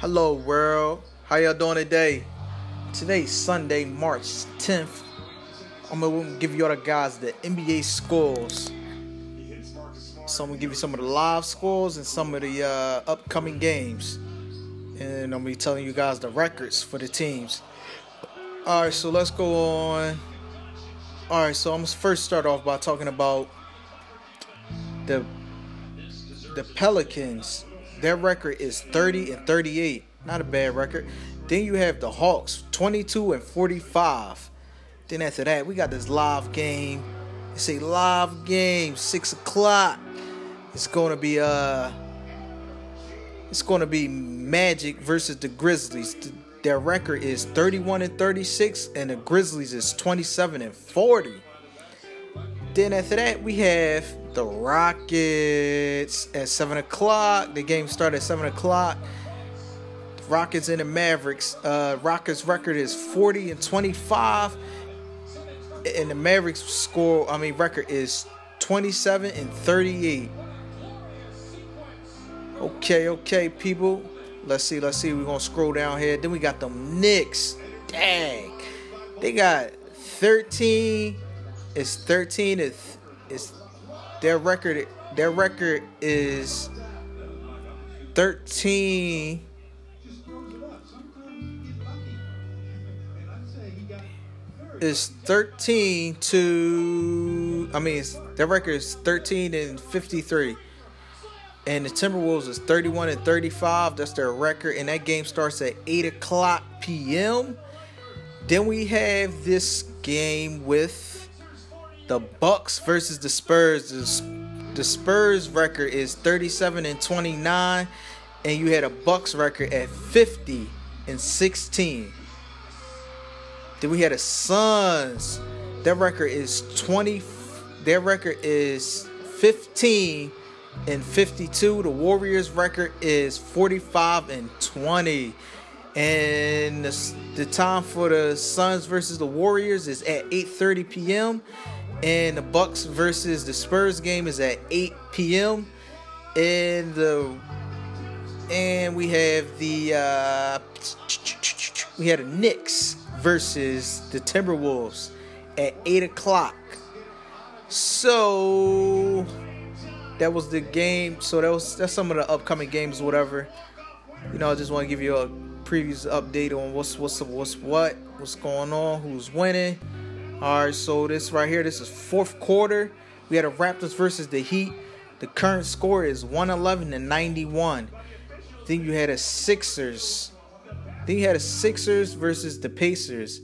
Hello, world. How y'all doing today? Today's Sunday, March 10th. I'm gonna give you all the guys the NBA scores. So I'm gonna give you some of the live scores and some of the uh, upcoming games, and I'm gonna be telling you guys the records for the teams. All right, so let's go on. All right, so I'm gonna first start off by talking about the the Pelicans. Their record is 30 and 38. Not a bad record. Then you have the Hawks, 22 and 45. Then after that, we got this live game. It's a live game, six o'clock. It's gonna be uh, it's gonna be Magic versus the Grizzlies. Their record is 31 and 36, and the Grizzlies is 27 and 40. Then after that, we have the Rockets at 7 o'clock. The game started at 7 o'clock. Rockets and the Mavericks. Uh, Rockets record is 40 and 25. And the Mavericks score, I mean, record is 27 and 38. Okay, okay, people. Let's see, let's see. We're gonna scroll down here. Then we got them Knicks. Dang. They got 13 it's 13 it's, it's their record their record is 13 is 13 to I mean their record is 13 and 53 and the Timberwolves is 31 and 35 that's their record. And that game starts at 8 o'clock p.m then we have this game with the Bucks versus the Spurs. The Spurs record is 37 and 29, and you had a Bucks record at 50 and 16. Then we had a Suns. Their record is 20. Their record is 15 and 52. The Warriors record is 45 and 20. And the, the time for the Suns versus the Warriors is at 8:30 p.m. And the Bucks versus the Spurs game is at 8 p.m. And the and we have the uh, we had the Knicks versus the Timberwolves at 8 o'clock. So that was the game. So that was that's some of the upcoming games, whatever. You know, I just want to give you a previous update on what's what's what's what, what's going on, who's winning. All right, so this right here, this is fourth quarter. We had a Raptors versus the Heat. The current score is 111 to 91. Then you had a Sixers. Then you had a Sixers versus the Pacers.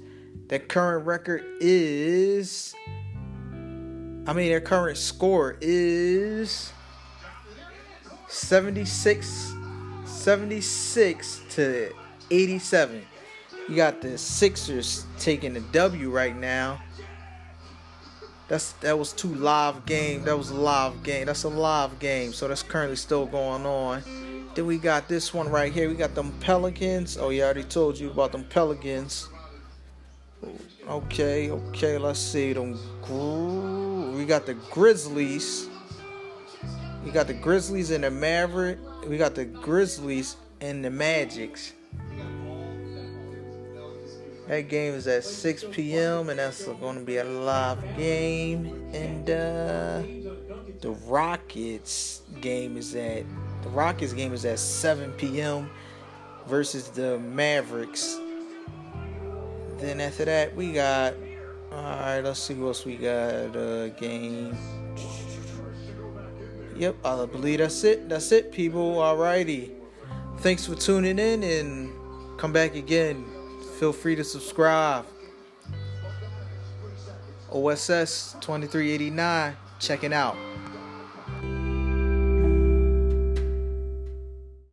That current record is I mean their current score is 76 76 to 87. You got the Sixers taking the W right now. That's that was two live game. That was a live game. That's a live game. So that's currently still going on. Then we got this one right here. We got them Pelicans. Oh yeah, I already told you about them Pelicans. Okay, okay. Let's see them. We got the Grizzlies. We got the Grizzlies and the Maverick. We got the Grizzlies and the Magics. That game is at 6 p.m. and that's going to be a live game. And uh, the Rockets game is at the Rockets game is at 7 p.m. versus the Mavericks. Then after that, we got. All right, let's see what else we got. Uh, game. Yep, I believe that's it. That's it, people. Alrighty. Thanks for tuning in and come back again. Feel free to subscribe. OSS 2389, checking out.